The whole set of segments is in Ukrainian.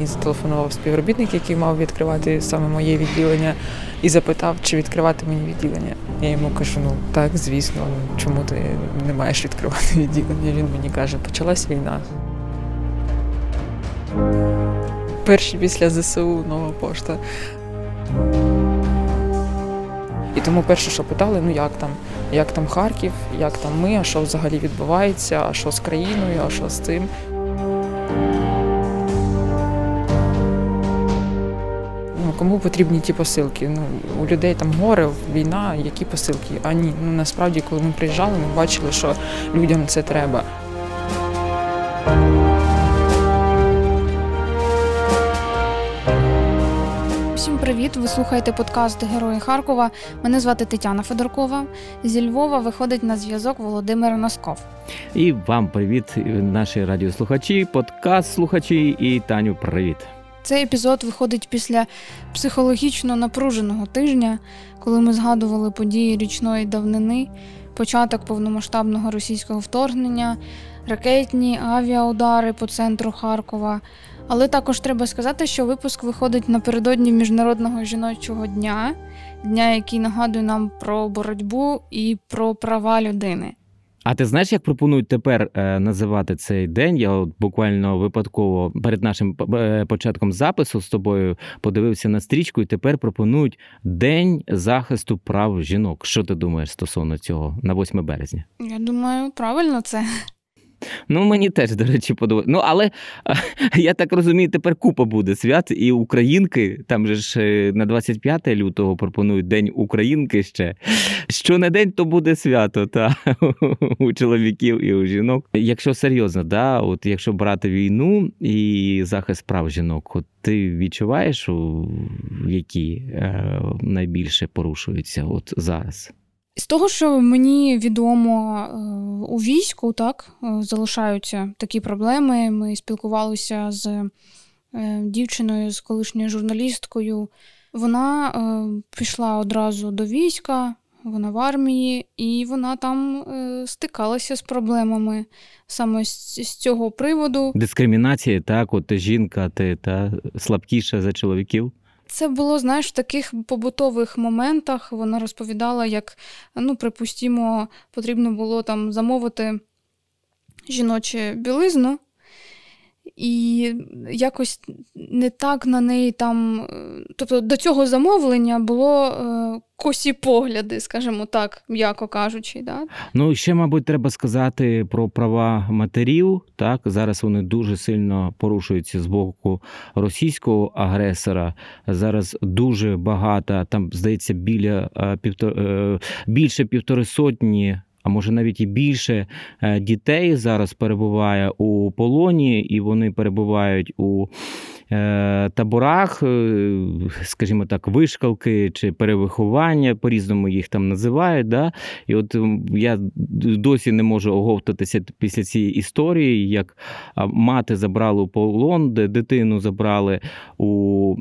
І зателефонував співробітник, який мав відкривати саме моє відділення, і запитав, чи відкривати мені відділення. Я йому кажу: ну так, звісно, чому ти не маєш відкривати відділення? Він мені каже, почалась війна. Перші після ЗСУ нова пошта. І тому перше, що питали, ну як там, як там Харків, як там ми, а що взагалі відбувається, а що з країною, а що з цим. Кому потрібні ті посилки? Ну, У людей там горе, війна, які посилки? А ні, ну насправді, коли ми приїжджали, ми бачили, що людям це треба. Всім привіт! Ви слухаєте подкаст Герої Харкова. Мене звати Тетяна Федоркова. Зі Львова виходить на зв'язок Володимир Носков. І вам привіт, наші радіослухачі, подкаст слухачі і Таню. Привіт. Цей епізод виходить після психологічно напруженого тижня, коли ми згадували події річної давнини, початок повномасштабного російського вторгнення, ракетні авіаудари по центру Харкова. Але також треба сказати, що випуск виходить напередодні Міжнародного жіночого дня, дня, який нагадує нам про боротьбу і про права людини. А ти знаєш, як пропонують тепер е, називати цей день? Я от буквально випадково перед нашим е, початком запису з тобою подивився на стрічку, і тепер пропонують День захисту прав жінок. Що ти думаєш стосовно цього на 8 березня? Я думаю, правильно це. Ну, мені теж, до речі, подобається. Ну, але я так розумію, тепер купа буде свят, і українки, там же ж е, на 25 лютого пропонують День Українки ще. Що не день, то буде свято та у чоловіків і у жінок. Якщо серйозно, да, от якщо брати війну і захист прав жінок, от ти відчуваєш, які е, найбільше порушуються от зараз? З того, що мені відомо е, у війську, так е, залишаються такі проблеми. Ми спілкувалися з е, дівчиною, з колишньою журналісткою. Вона пішла одразу до війська, вона в армії, і вона там стикалася з проблемами саме з цього приводу. Дискримінація, так, от жінка, ти та слабкіша за чоловіків. Це було, знаєш, в таких побутових моментах. Вона розповідала, як, ну, припустімо, потрібно було там замовити жіночу білизну, і якось не так на неї там. Тобто до цього замовлення було е, косі погляди, скажімо так, м'яко кажучи. Да? Ну ще, мабуть, треба сказати про права матерів. Так зараз вони дуже сильно порушуються з боку російського агресора. Зараз дуже багато, там здається, біля е, півтор... Е, більше півтори сотні а може навіть і більше е, дітей зараз перебуває у полоні, і вони перебувають у таборах, е, скажімо так, вишкалки чи перевиховання, по-різному їх там називають. Да? І от я досі не можу оговтатися після цієї історії, як мати забрали у полон, де дитину забрали у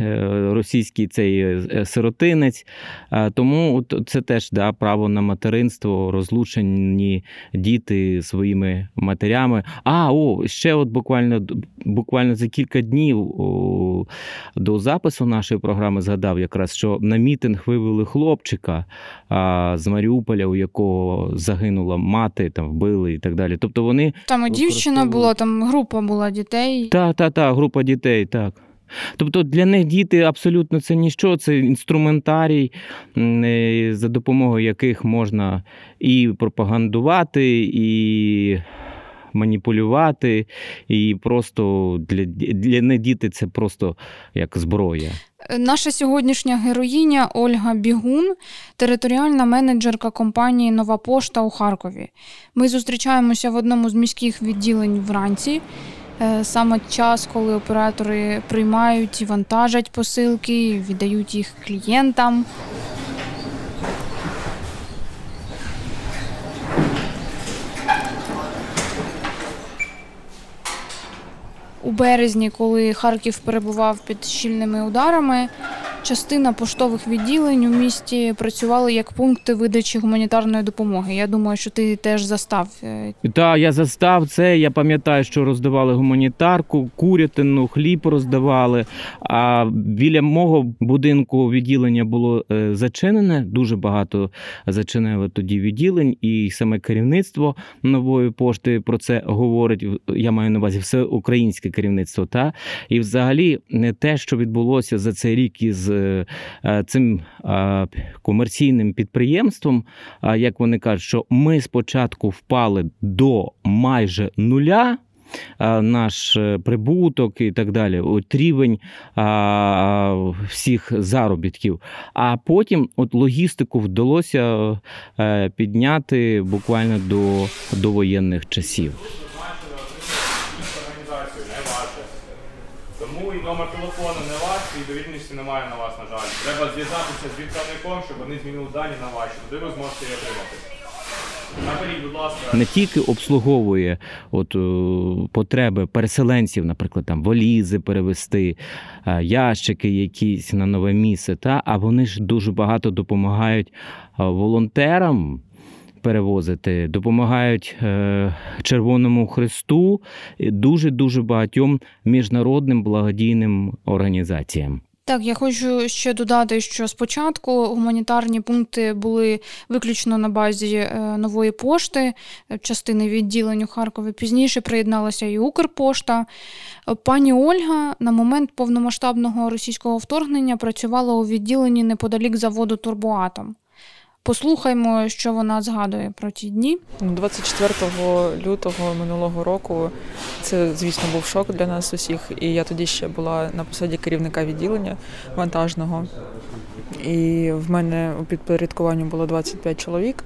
е, російський цей сиротинець. Тому от це теж да, право на материнство, розлучені діти своїми матерями. А, о, ще от буквально буквально за кілька кілька днів до запису нашої програми згадав якраз, що на мітинг вивели хлопчика з Маріуполя, у якого загинула мати, там вбили і так далі. Тобто вони там і дівчина була, там група була дітей. Так, так, так, група дітей, так. Тобто для них діти абсолютно це ніщо, це інструментарій, е, за допомогою яких можна і пропагандувати, і маніпулювати, і просто для для не діти це просто як зброя. Наша сьогоднішня героїня Ольга Бігун, територіальна менеджерка компанії Нова Пошта у Харкові. Ми зустрічаємося в одному з міських відділень вранці. Е, саме час, коли оператори приймають і вантажать посилки, віддають їх клієнтам. У березні, коли Харків перебував під щільними ударами, частина поштових відділень у місті працювали як пункти видачі гуманітарної допомоги. Я думаю, що ти теж застав. е, Та я застав це. Я пам'ятаю, що роздавали гуманітарку, курятину, хліб роздавали. А біля мого будинку відділення було е, зачинене. Дуже багато зачинили тоді відділень, і саме керівництво нової пошти про це говорить. Я маю на увазі все українське керівництво. Та і взагалі не те, що відбулося за цей рік із цим е, комерційним підприємством. Як вони кажуть, що ми спочатку впали до майже нуля. Наш е, прибуток і так далі, от рівень а, всіх заробітків. А потім от логістику вдалося е, підняти буквально до воєнних часів. організацію, не ваше. Тому і номер телефону не ваш, і довідності немає на вас, на жаль. Треба зв'язатися з відправником, щоб вони змінили дані на ваші. Туди ви зможете її отримати. Наберіть, будь ласка. не тільки обслуговує от, е, потреби переселенців, наприклад, там валізи перевести, е, ящики якісь на нове місце, та, а вони ж дуже багато допомагають е, волонтерам. Перевозити, допомагають е, Червоному Христу дуже дуже багатьом міжнародним благодійним організаціям. Так, я хочу ще додати, що спочатку гуманітарні пункти були виключно на базі е, нової пошти, е, частини відділень у Харкові. Пізніше приєдналася і Укрпошта. Пані Ольга на момент повномасштабного російського вторгнення працювала у відділенні неподалік заводу Турбоатом. Послухаймо, що вона згадує про ті дні. Ну, 24 лютого минулого року це, звісно, був шок для нас усіх. І я тоді ще була на посаді керівника відділення вантажного. І в мене у підпорядкуванні було 25 чоловік.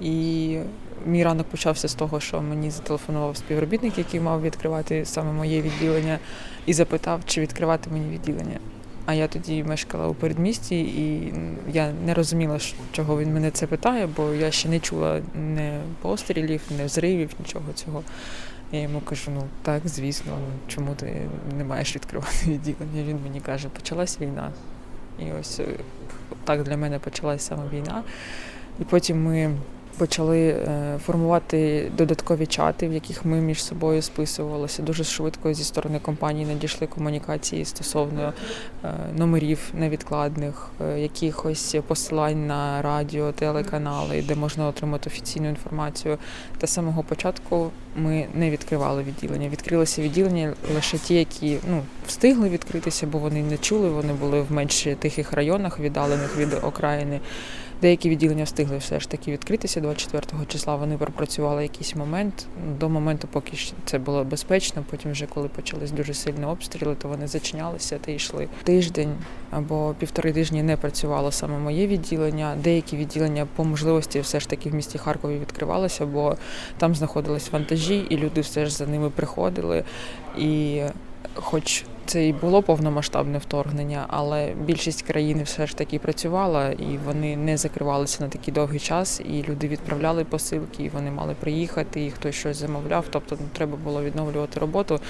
І мій ранок почався з того, що мені зателефонував співробітник, який мав відкривати саме моє відділення, і запитав, чи відкривати мені відділення. А я тоді мешкала у передмісті, і я не розуміла, чого він мене це питає, бо я ще не чула не пострілів, не взривів, нічого цього. Я йому кажу, ну так, звісно, ну чому ти не маєш відкривати відділення? Він мені каже, почалась війна. І ось е, так для мене почалась саме війна. І потім ми почали е, формувати додаткові чати, в яких ми між собою списувалися. Дуже швидко зі сторони компанії надійшли комунікації стосовно е, номерів невідкладних, е, якихось посилань на радіо, телеканали, де можна отримати офіційну інформацію. Та самого початку ми не відкривали відділення. Відкрилися відділення лише ті, які ну, встигли відкритися, бо вони не чули, вони були в менш тихих районах, віддалених від окраїни. Деякі відділення встигли все ж таки відкритися 24 числа. Вони пропрацювали якийсь момент до моменту, поки це було безпечно. Потім, вже коли почались дуже сильні обстріли, то вони зачинялися та йшли. Тиждень або півтори тижні не працювало саме моє відділення. Деякі відділення по можливості все ж таки в місті Харкові відкривалися, бо там знаходились вантажі, і люди все ж за ними приходили. І хоч це і було повномасштабне вторгнення, але більшість країн все ж таки працювала, і вони не закривалися на такий довгий час. І люди відправляли посилки, і вони мали приїхати, і хтось щось замовляв. Тобто ну, треба було відновлювати роботу.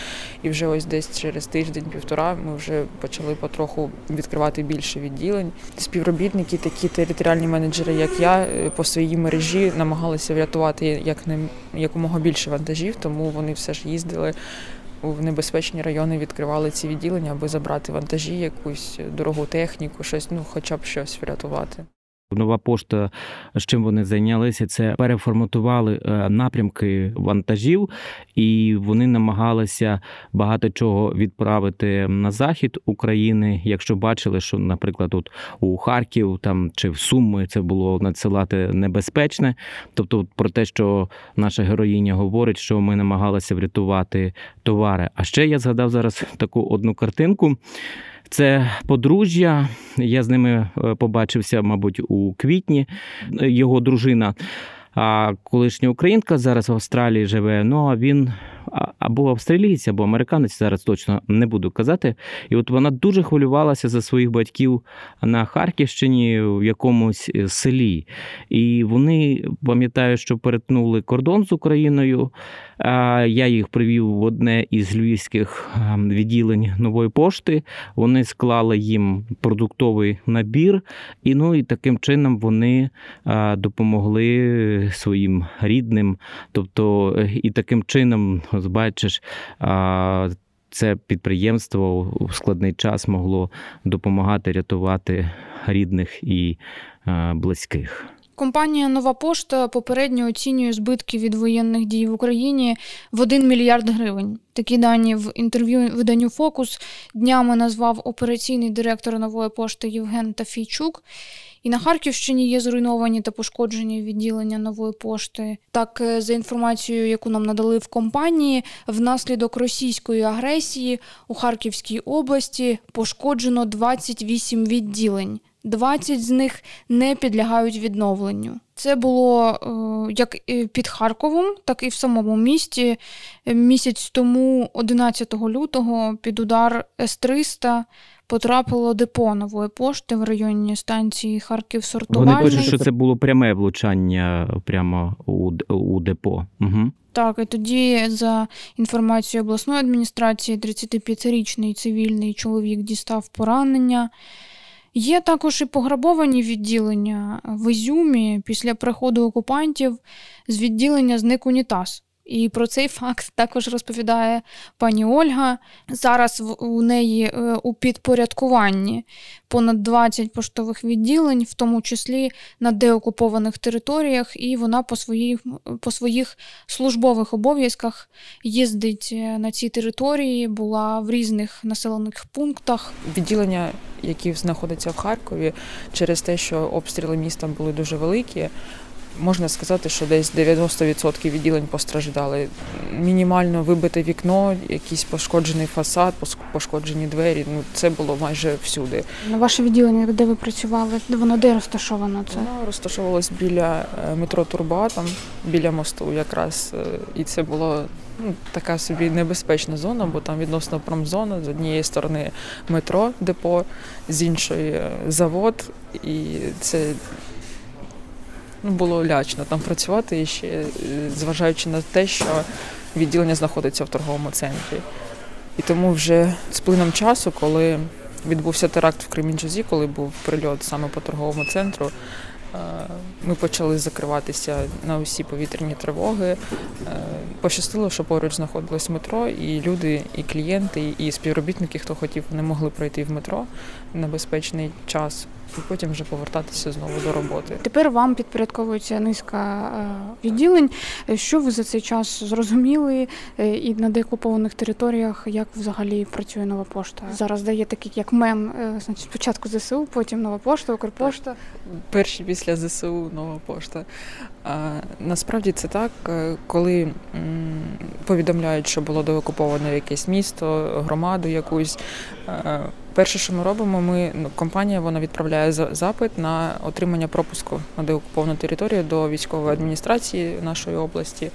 І вже ось десь через тиждень-півтора ми вже почали потроху відкривати більше відділень. Співробітники, такі територіальні менеджери, як я, е, по своїй мережі намагалися врятувати як не якомога більше вантажів, тому вони все ж їздили в небезпечні райони відкривали ці відділення, аби забрати вантажі, якусь дорогу техніку, щось, ну хоча б щось врятувати. Нова пошта, з чим вони зайнялися, це переформатували е, напрямки вантажів, і вони намагалися багато чого відправити на захід України. Якщо бачили, що, наприклад, от у Харків там чи в Суми це було надсилати небезпечне. Тобто, про те, що наша героїня говорить, що ми намагалися врятувати товари. А ще я згадав зараз таку одну картинку. Це подружжя. Я з ними е, побачився, мабуть, у квітні. Його дружина, а колишня українка, зараз в Австралії живе. Ну а він або австралійці, або американець, зараз точно не буду казати. І от вона дуже хвилювалася за своїх батьків на Харківщині в якомусь е, селі. І вони пам'ятаю, що перетнули кордон з Україною. Я їх привів в одне із львівських відділень нової пошти. Вони склали їм продуктовий набір, і ну і таким чином вони допомогли своїм рідним. Тобто, е, і таким чином, ось бачиш, це підприємство у складний час могло допомагати рятувати рідних і близьких. Компанія Нова Пошта попередньо оцінює збитки від воєнних дій в Україні в 1 мільярд гривень. Такі дані в інтерв'ю виданню Фокус днями назвав операційний директор нової пошти Євген Тафійчук. І на Харківщині є зруйновані та пошкоджені відділення нової пошти. Так, е, за інформацією, яку нам надали в компанії, внаслідок російської агресії у Харківській області пошкоджено 28 відділень. 20 з них не підлягають відновленню. Це було е, як під Харковом, так і в самому місті. Місяць тому, 11 лютого, під удар С-300 потрапило депо нової пошти в районі станції харків сортувальний Вони пишуть, що це було пряме влучання прямо у, у депо. Угу. Так, і тоді, за інформацією обласної адміністрації, 35-річний цивільний чоловік дістав поранення. Є також і пограбовані відділення в Ізюмі після приходу окупантів з відділення зник унітаз. І про цей факт також розповідає пані Ольга. Зараз у неї е, у підпорядкуванні понад 20 поштових відділень, в тому числі на деокупованих територіях, і вона по своїх, по своїх службових обов'язках їздить е, на ці території, була в різних населених пунктах. Відділення, які знаходяться в Харкові, через те, що обстріли міста були дуже великі. Можна сказати, що десь 90% відділень постраждали. Мінімально вибите вікно, якийсь пошкоджений фасад, пошкоджені двері. Ну це було майже всюди. На ваше відділення, де ви працювали, воно де розташовано це? Воно розташовувалось біля е, метро Турбатом, біля мосту, якраз. е, І це було ну, така собі небезпечна зона, бо там відносно промзона з однієї сторони метро, депо, з іншої е, завод, і це. Ну, було лячно там працювати і ще е, зважаючи на те, що відділення знаходиться в торговому центрі. І тому вже з плином часу, коли відбувся теракт в Кремінчузі, коли був прильот саме по торговому центру, е, ми почали закриватися на усі повітряні тривоги. Е, Пощастило, що поруч знаходилось метро, і люди, і клієнти, і співробітники, хто хотів, вони могли пройти в метро на безпечний час і потім вже повертатися знову до роботи. Тепер вам підпорядковується низка е, відділень. Що ви за цей час зрозуміли е, і на деокупованих територіях, як взагалі працює нова пошта? Зараз дає такий як мем, е, значить, спочатку ЗСУ, потім нова пошта, Укрпошта. перші після ЗСУ нова пошта. А, насправді це так, коли повідомляють, що було деокуповано якесь місто, громаду якусь. Перше, що ми робимо, ми ну, компанія вона відправляє запит на отримання пропуску на деокуповану територію до військової адміністрації нашої області.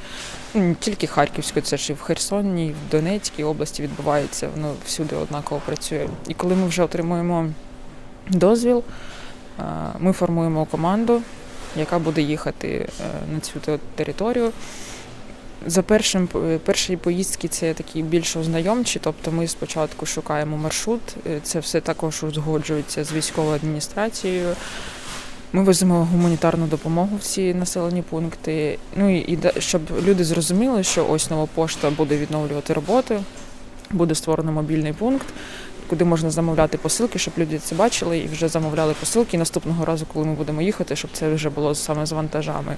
Ну, Не тільки Харківської, це ж і в Херсоні, і в Донецькій області відбувається, воно всюди однаково працює. І коли ми вже отримуємо дозвіл, ми формуємо команду, яка буде їхати е, на цю територію. За першим е, перші поїздки це такі більш ознайомчі, тобто ми спочатку шукаємо маршрут, е, це все також узгоджується з військовою адміністрацією. Ми веземо гуманітарну допомогу в ці населені пункти. Ну і, і щоб люди зрозуміли, що ось нова пошта буде відновлювати роботу, буде створено мобільний пункт, куди можна замовляти посилки, щоб люди це бачили і вже замовляли посилки. І наступного разу, коли ми будемо їхати, щоб це вже було саме з вантажами.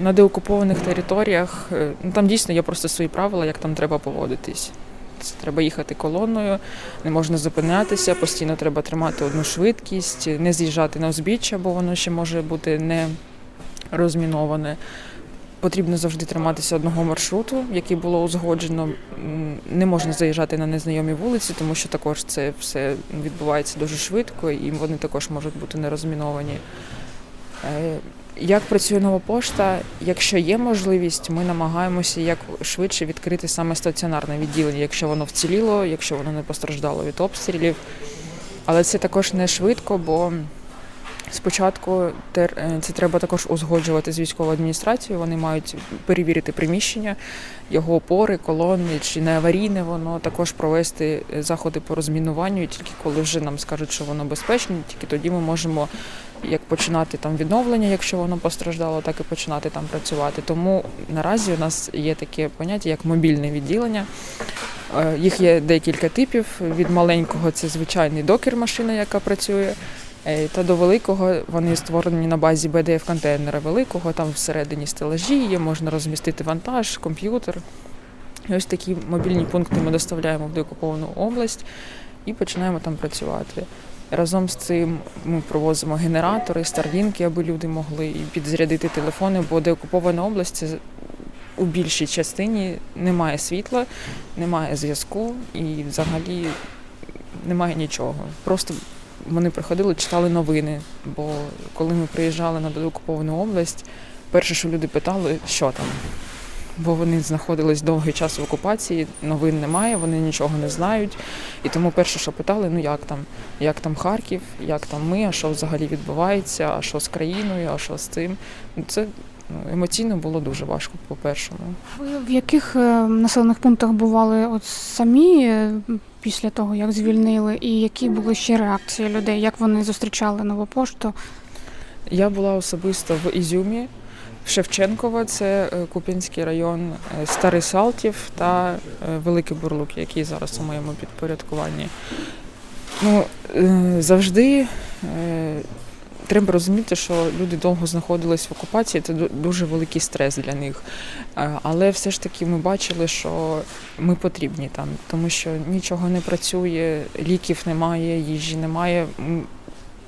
На деокупованих територіях е, ну, там дійсно є просто свої правила, як там треба поводитись. Це треба їхати колоною, не можна зупинятися, постійно треба тримати одну швидкість, не з'їжджати на узбіччя, бо воно ще може бути не розміноване. Потрібно завжди триматися одного маршруту, який було узгоджено. Не можна заїжджати на незнайомі вулиці, тому що також це все відбувається дуже швидко, і вони також можуть бути не розміновані. Е, Як працює нова пошта? Якщо є можливість, ми намагаємося як швидше відкрити саме стаціонарне відділення, якщо воно вціліло, якщо воно не постраждало від обстрілів. Але це також не швидко, бо спочатку е, це треба також узгоджувати з військовою адміністрацією. Вони мають перевірити приміщення, його опори, колони, чи не аварійне воно, також провести е, заходи по розмінуванню. І тільки коли вже нам скажуть, що воно безпечне, тільки тоді ми можемо як починати там відновлення, якщо воно постраждало, так і починати там працювати. Тому наразі у нас є таке поняття, як мобільне відділення. Е, Їх є декілька типів. Від маленького це звичайний докер машина, яка працює. Е, Та до великого вони створені на базі bdf контейнера великого, там всередині стелажі є, можна розмістити вантаж, комп'ютер. І ось такі мобільні пункти ми доставляємо в деокуповану область і починаємо там працювати. Разом з цим ми провозимо генератори, старлінки, аби люди могли підзарядити телефони, бо деокупована область у більшій частині немає світла, немає зв'язку і взагалі немає нічого. Просто вони приходили, читали новини. Бо коли ми приїжджали на деокуповану область, перше, що люди питали, що там. Бо вони знаходились довгий час в окупації, новин немає, вони нічого не знають. І тому перше, що питали, ну як там, як там Харків, як там ми, а що взагалі відбувається, а що з країною, а що з цим. Ну, Це ну, емоційно було дуже важко, по-першому. Ви в яких е, населених пунктах бували от самі після того, як звільнили, і які були ще реакції людей, як вони зустрічали нову пошту? Я була особисто в Ізюмі, в Шевченково, це Купінський район, е, Старий Салтів та е, Великий Бурлук, який зараз у моєму підпорядкуванні. Ну, е, завжди е, треба розуміти, що люди довго знаходились в окупації, це дуже великий стрес для них. Е, Але все ж таки ми бачили, що ми потрібні там, тому що нічого не працює, ліків немає, їжі немає.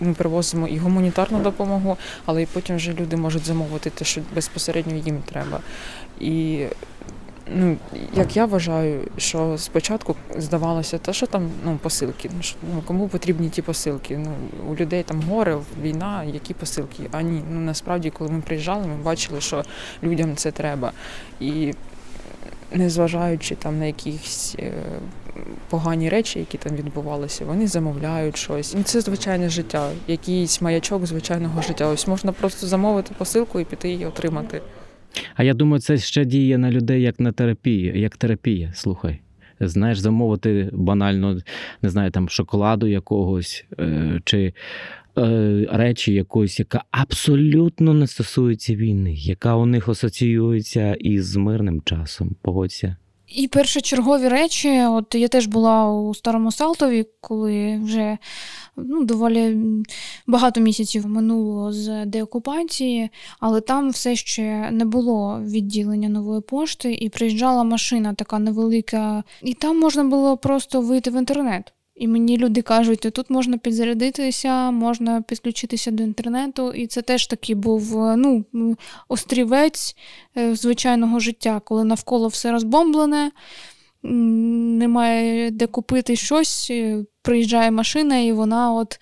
Ми привозимо і гуманітарну допомогу, але і потім вже люди можуть замовити те, що безпосередньо їм треба. І ну, як я вважаю, що спочатку здавалося, те, що там ну, посилки. Ну, ну, кому потрібні ті посилки? Ну, у людей там горе, війна, які посилки? А ні, ну насправді, коли ми приїжджали, ми бачили, що людям це треба. І незважаючи там на якісь е, погані речі, які там відбувалися, вони замовляють щось. Ну, це звичайне життя, якийсь маячок звичайного життя. Ось можна просто замовити посилку і піти її отримати. А я думаю, це ще діє на людей як на терапію, як терапія. Слухай. Знаєш, замовити банально, не знаю, там шоколаду якогось е, чи е, речі якоїсь, яка абсолютно не стосується війни, яка у них асоціюється із мирним часом. Погодься. І першочергові речі, от я теж була у старому Салтові, коли вже ну, доволі багато місяців минуло з деокупації, але там все ще не було відділення нової пошти, і приїжджала машина така невелика, і там можна було просто вийти в інтернет. І мені люди кажуть, тут можна підзарядитися, можна підключитися до інтернету, і це теж такий був е, ну, острівець е, звичайного життя, коли навколо все розбомблене, немає де купити щось, е, приїжджає машина і вона от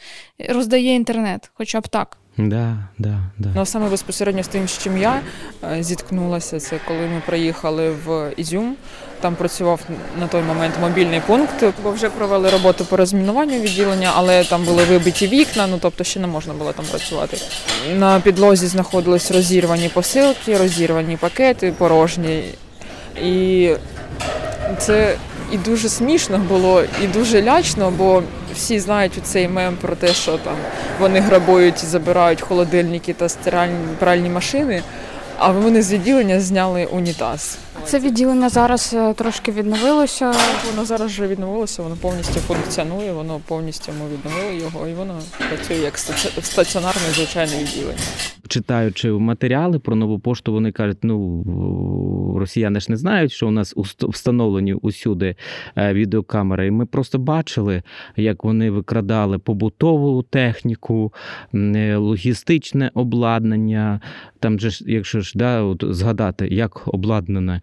роздає інтернет, хоча б так. Да, да, да. Ну, а саме безпосередньо з тим, з чим я е, зіткнулася, це коли ми приїхали в Ізюм. Там працював на той момент мобільний пункт, бо вже провели роботу по розмінуванню відділення, але там були вибиті вікна, ну тобто ще не можна було там працювати. На підлозі знаходились розірвані посилки, розірвані пакети, порожні. І це і дуже смішно було, і дуже лячно, бо всі знають цей мем про те, що там вони грабують і забирають холодильники та стиральні пральні машини, а вони з відділення зняли унітаз. Це відділення зараз е, трошки відновилося. Воно зараз вже відновилося, воно повністю функціонує, воно повністю ми відновили його, і воно працює як стаці- стаціонарне звичайне відділення. читаючи матеріали про нову пошту, вони кажуть: ну росіяни ж не знають, що у нас встановлені усюди е, відеокамери. І ми просто бачили, як вони викрадали побутову техніку, е, логістичне обладнання. Там же ж, якщо ж да, от згадати, як обладнане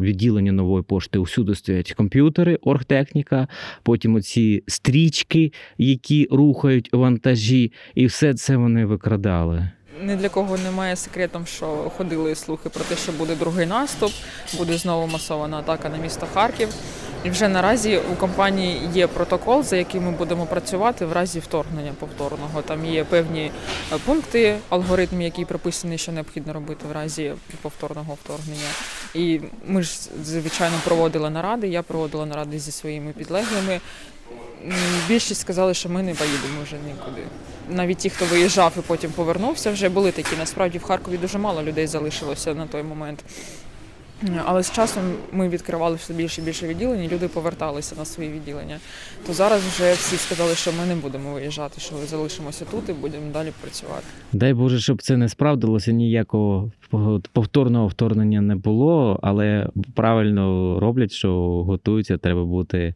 відділення нової пошти, усюди стоять комп'ютери, оргтехніка, потім оці стрічки, які рухають вантажі, і все це вони викрадали. Ні для кого немає секретом, що ходили слухи про те, що буде другий наступ, буде знову масована атака на місто Харків. І вже наразі у компанії є протокол, за яким ми будемо працювати в разі вторгнення повторного. Там є певні е, пункти, алгоритм, який прописаний, що необхідно робити в разі повторного вторгнення. І ми ж звичайно проводили наради. Я проводила наради зі своїми підлеглими. Більшість сказали, що ми не поїдемо вже нікуди. Навіть ті, хто виїжджав і потім повернувся, вже були такі. Насправді в Харкові дуже мало людей залишилося на той момент. Але з часом ми відкривали все більше і більше відділень, і люди поверталися на свої відділення. То зараз вже всі сказали, що ми не будемо виїжджати, що залишимося тут і будемо далі працювати. Дай Боже, щоб це не справдилося, ніякого повторного вторгнення не було, але правильно роблять, що готуються, треба бути,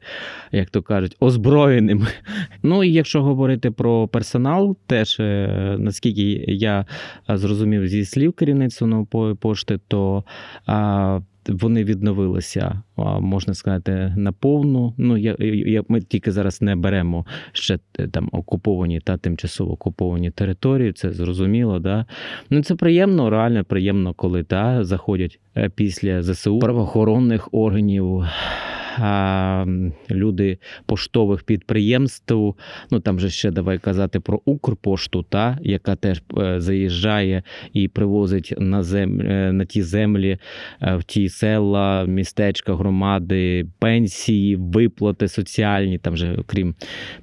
як то кажуть, озброєним. Ну і якщо говорити про персонал, теж е, наскільки я зрозумів зі слів керівництва нової пошти, то вони відновилися, можна сказати, наповну. Ну, я, я, ми тільки зараз не беремо ще е, там окуповані та тимчасово окуповані території, це зрозуміло. Да? Ну, Це приємно, реально приємно, коли та, заходять е, після ЗСУ правоохоронних органів. Люди поштових підприємств. Ну там же ще давай казати про Укрпошту, та яка теж е, заїжджає і привозить на зем... е, на ті землі, е, в ті села, містечка, громади, пенсії, виплати соціальні. Там же, окрім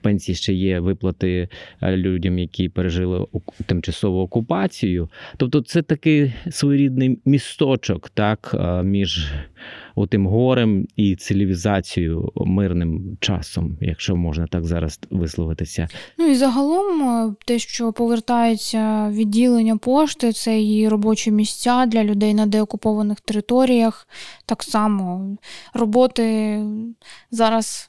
пенсії, ще є виплати людям, які пережили тимчасову окупацію. Тобто, це такий своєрідний місточок, так, між отим горем і цивілізацією мирним часом, якщо можна так зараз висловитися. Ну і загалом е, те, що повертається відділення пошти, це її робочі місця для людей на деокупованих територіях. Так само роботи зараз.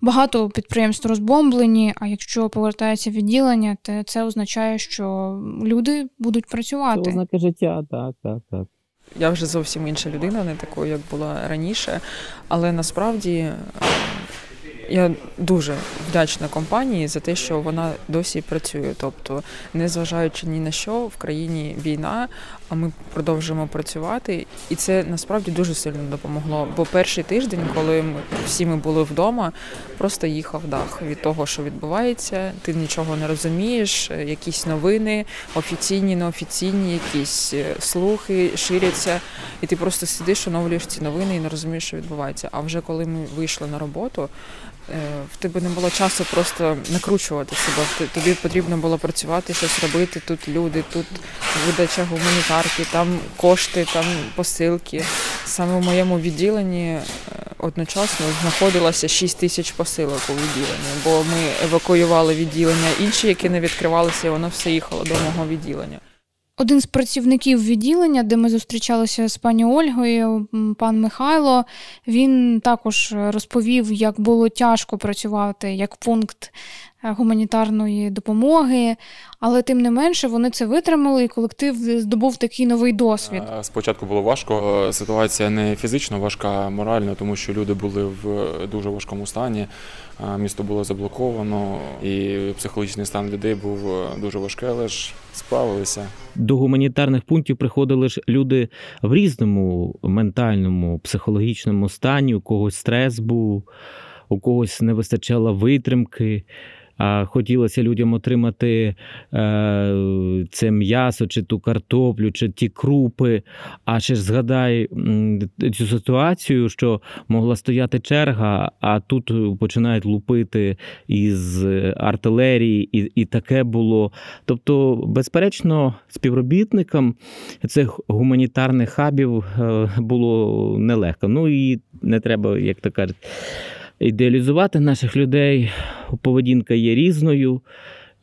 Багато підприємств розбомблені, а якщо повертається відділення, то це означає, що люди будуть працювати. ознаки життя, так, так, так. Я вже зовсім інша людина, не такою, як була раніше. Але насправді е, я дуже вдячна компанії за те, що вона досі працює. Тобто, незважаючи ні на що, в країні війна, а ми продовжуємо працювати. І це насправді дуже сильно допомогло. Бо перший тиждень, коли ми всі ми були вдома, просто їхав дах від того, що відбувається. Ти нічого не розумієш, якісь новини, офіційні, неофіційні, якісь е, слухи ширяться, і ти просто сидиш, оновлюєш ці новини і не розумієш, що відбувається. А вже коли ми вийшли на роботу, в тебе не було часу просто накручувати себе. Тобі потрібно було працювати, щось робити. Тут люди, тут видача гуманітарки, там кошти, там посилки. Саме в моєму відділенні е, одночасно знаходилося 6 тисяч посилок у відділенні, бо ми евакуювали відділення інші, які не відкривалися, і воно все їхало до мого відділення. Один з працівників відділення, де ми зустрічалися з пані Ольгою, пан Михайло, він також розповів, як було тяжко працювати як пункт гуманітарної допомоги, але тим не менше вони це витримали, і колектив здобув такий новий досвід. Е, Спочатку було важко. Е, Ситуація не фізично важка, а морально, тому що люди були в е, дуже важкому стані. Е, Місто було заблоковано, і психологічний стан людей був е, дуже важкий, але ж справилися. До гуманітарних пунктів приходили ж люди в різному ментальному, психологічному стані. У когось стрес був, у когось не вистачало витримки. А хотілося людям отримати е, це м'ясо, чи ту картоплю, чи ті крупи. А ще ж згадай цю ситуацію, що могла стояти черга, а тут починають лупити із артилерії, і, і таке було. Тобто, безперечно, співробітникам цих гуманітарних хабів е, було нелегко. Ну і не треба, як то кажуть, ідеалізувати наших людей. Поведінка є різною.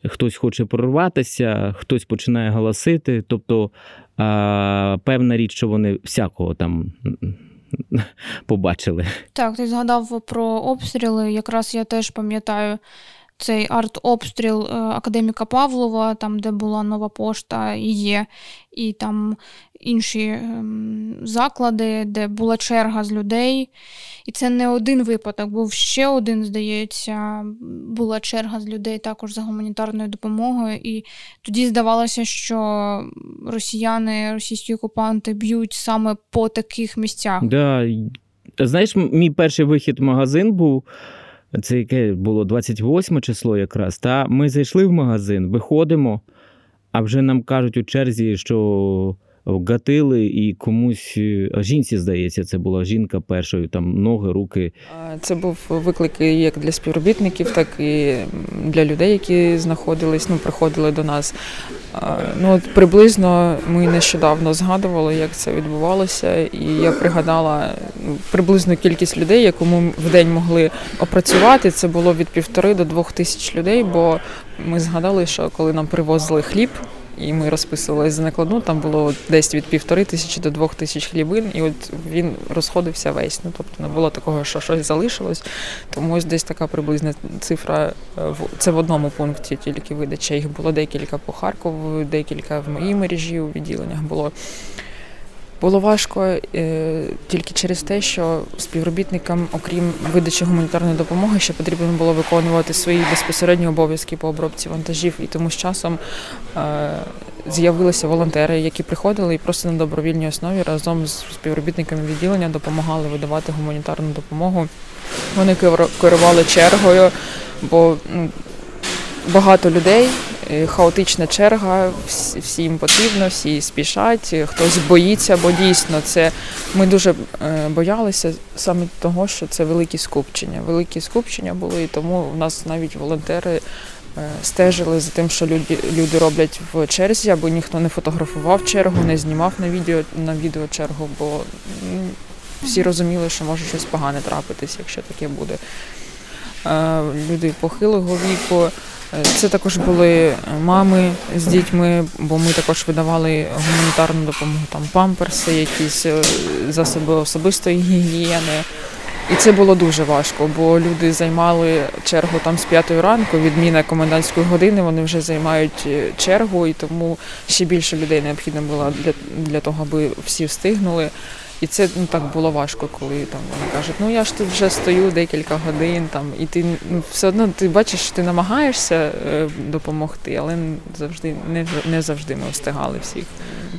Хтось хоче прорватися, хтось починає голосити. Тобто, певна річ, що вони всякого там побачили. Так, ти згадав про обстріли. Якраз я теж пам'ятаю цей арт-обстріл е, академіка Павлова, там, де була нова пошта, і є, і там інші ем, заклади, де була черга з людей. І це не один випадок, був ще один, здається, була черга з людей також за гуманітарною допомогою. І тоді здавалося, що росіяни, російські окупанти б'ють саме по таких місцях. Да. Знаєш, мій перший вихід в магазин був. Це яке було 28 число якраз. Та ми зайшли в магазин, виходимо, а вже нам кажуть у черзі, що гатили і комусь е, жінці, здається, це була жінка першою, там ноги, руки. Це був виклик як для співробітників, так і для людей, які знаходились, ну приходили до нас. Ну от приблизно ми нещодавно згадували, як це відбувалося, і я пригадала приблизно приблизну кількість людей, яку ми в день могли опрацювати. Це було від півтори до двох тисяч людей. Бо ми згадали, що коли нам привозили хліб і ми розписувалися за накладну. Там було десь від півтори тисячі до двох тисяч хлібин, і от він розходився весь. Ну тобто не було такого, що щось залишилось. Тому ось десь така приблизна цифра. в це в одному пункті тільки видача. Їх було декілька по Харкову, декілька в моїй мережі у відділеннях було. Було важко е, тільки через те, що співробітникам, окрім видачі гуманітарної допомоги, ще потрібно було виконувати свої безпосередні обов'язки по обробці вантажів. І тому з часом е, з'явилися волонтери, які приходили і просто на добровільній основі разом з співробітниками відділення допомагали видавати гуманітарну допомогу. Вони керували чергою, бо багато людей. Е, хаотична черга, всім потрібно, всі спішать, хтось боїться, бо дійсно це ми дуже е, боялися саме того, що це великі скупчення. Великі скупчення були, і тому у нас навіть волонтери е, стежили за тим, що люди люди роблять в черзі, аби ніхто не фотографував чергу, не знімав на відео на відео чергу, бо всі розуміли, що може щось погане трапитись, якщо таке буде. Люди похилого віку. Це також були мами з дітьми, бо ми також видавали гуманітарну допомогу, там памперси, якісь е, засоби особистої гігієни. І це було дуже важко, бо люди займали чергу там з п'ятої ранку, відміна комендантської години, вони вже займають е, чергу, і тому ще більше людей необхідно було для, для того, аби всі встигнули. І це ну так було важко, коли там вони кажуть, ну я ж тут вже стою декілька годин, там і ти ну, все одно ти бачиш, ти намагаєшся е, допомогти, але завжди не не завжди ми встигали всіх.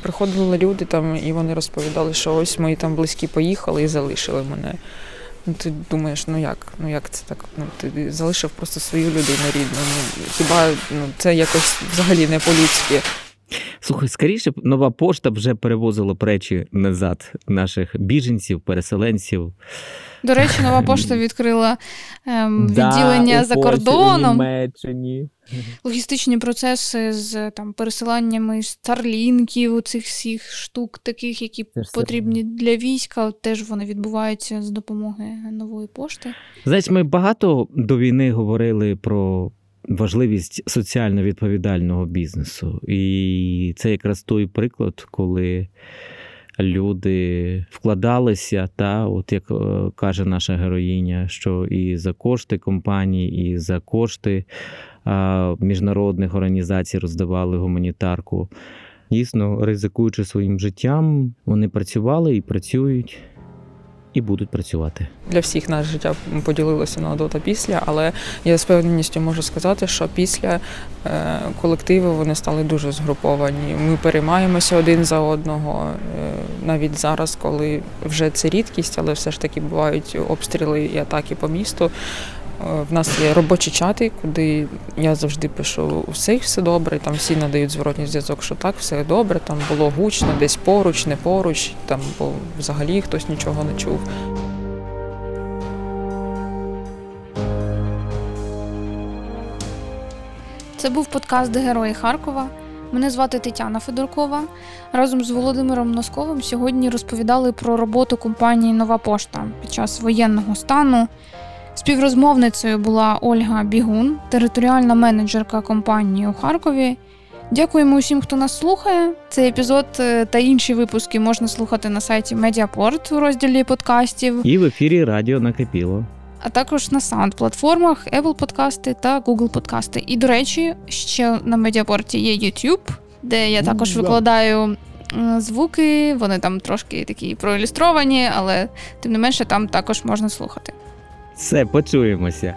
Приходили люди там, і вони розповідали, що ось мої там близькі поїхали і залишили мене. Ну, Ти думаєш, ну як? Ну як це так? Ну ти залишив просто свою людину рідну. Ну хіба ну це якось взагалі не по-людськи. Слухай, скоріше нова пошта вже перевозила речі назад наших біженців, переселенців. До речі, нова пошта відкрила ем, відділення да, за кордоном. Німеччині. Логістичні процеси з там пересиланнями старлінків, цих всіх штук, таких, які потрібні для війська, теж вони відбуваються з допомогою нової пошти. Знаєш, ми багато до війни говорили про важливість соціально відповідального бізнесу. І це якраз той приклад, коли люди вкладалися, та, от як е, каже наша героїня, що і за кошти компанії, і за кошти міжнародних організацій роздавали гуманітарку. Дійсно, ризикуючи своїм життям, вони працювали і працюють і будуть працювати. Для всіх нас життя поділилося на до та після, але я з певністю можу сказати, що після колективу колективи вони стали дуже згруповані. Ми переймаємося один за одного. Е, навіть зараз, коли вже це рідкість, але все ж таки бувають обстріли і атаки по місту. В нас є робочі чати, куди я завжди пишу у все добре. Там всі надають зворотній зв'язок, що так, все добре, там було гучно, десь поруч, не поруч, там бо взагалі хтось нічого не чув. Це був подкаст Герої Харкова. Мене звати Тетяна Федоркова. Разом з Володимиром Носковим сьогодні розповідали про роботу компанії Нова пошта під час воєнного стану. Співрозмовницею була Ольга Бігун, територіальна менеджерка компанії у Харкові. Дякуємо усім, хто нас слухає. Цей епізод е, та інші випуски можна слухати на сайті Медіапорт у розділі подкастів. І в ефірі Радіо Накипіло. а також на саунд-платформах Apple подкасти та Google подкасти. І, до речі, ще на медіапорті є YouTube, де я також Да. викладаю звуки. Вони там трошки такі проілюстровані, але тим не менше там також можна слухати. Все, почуємося.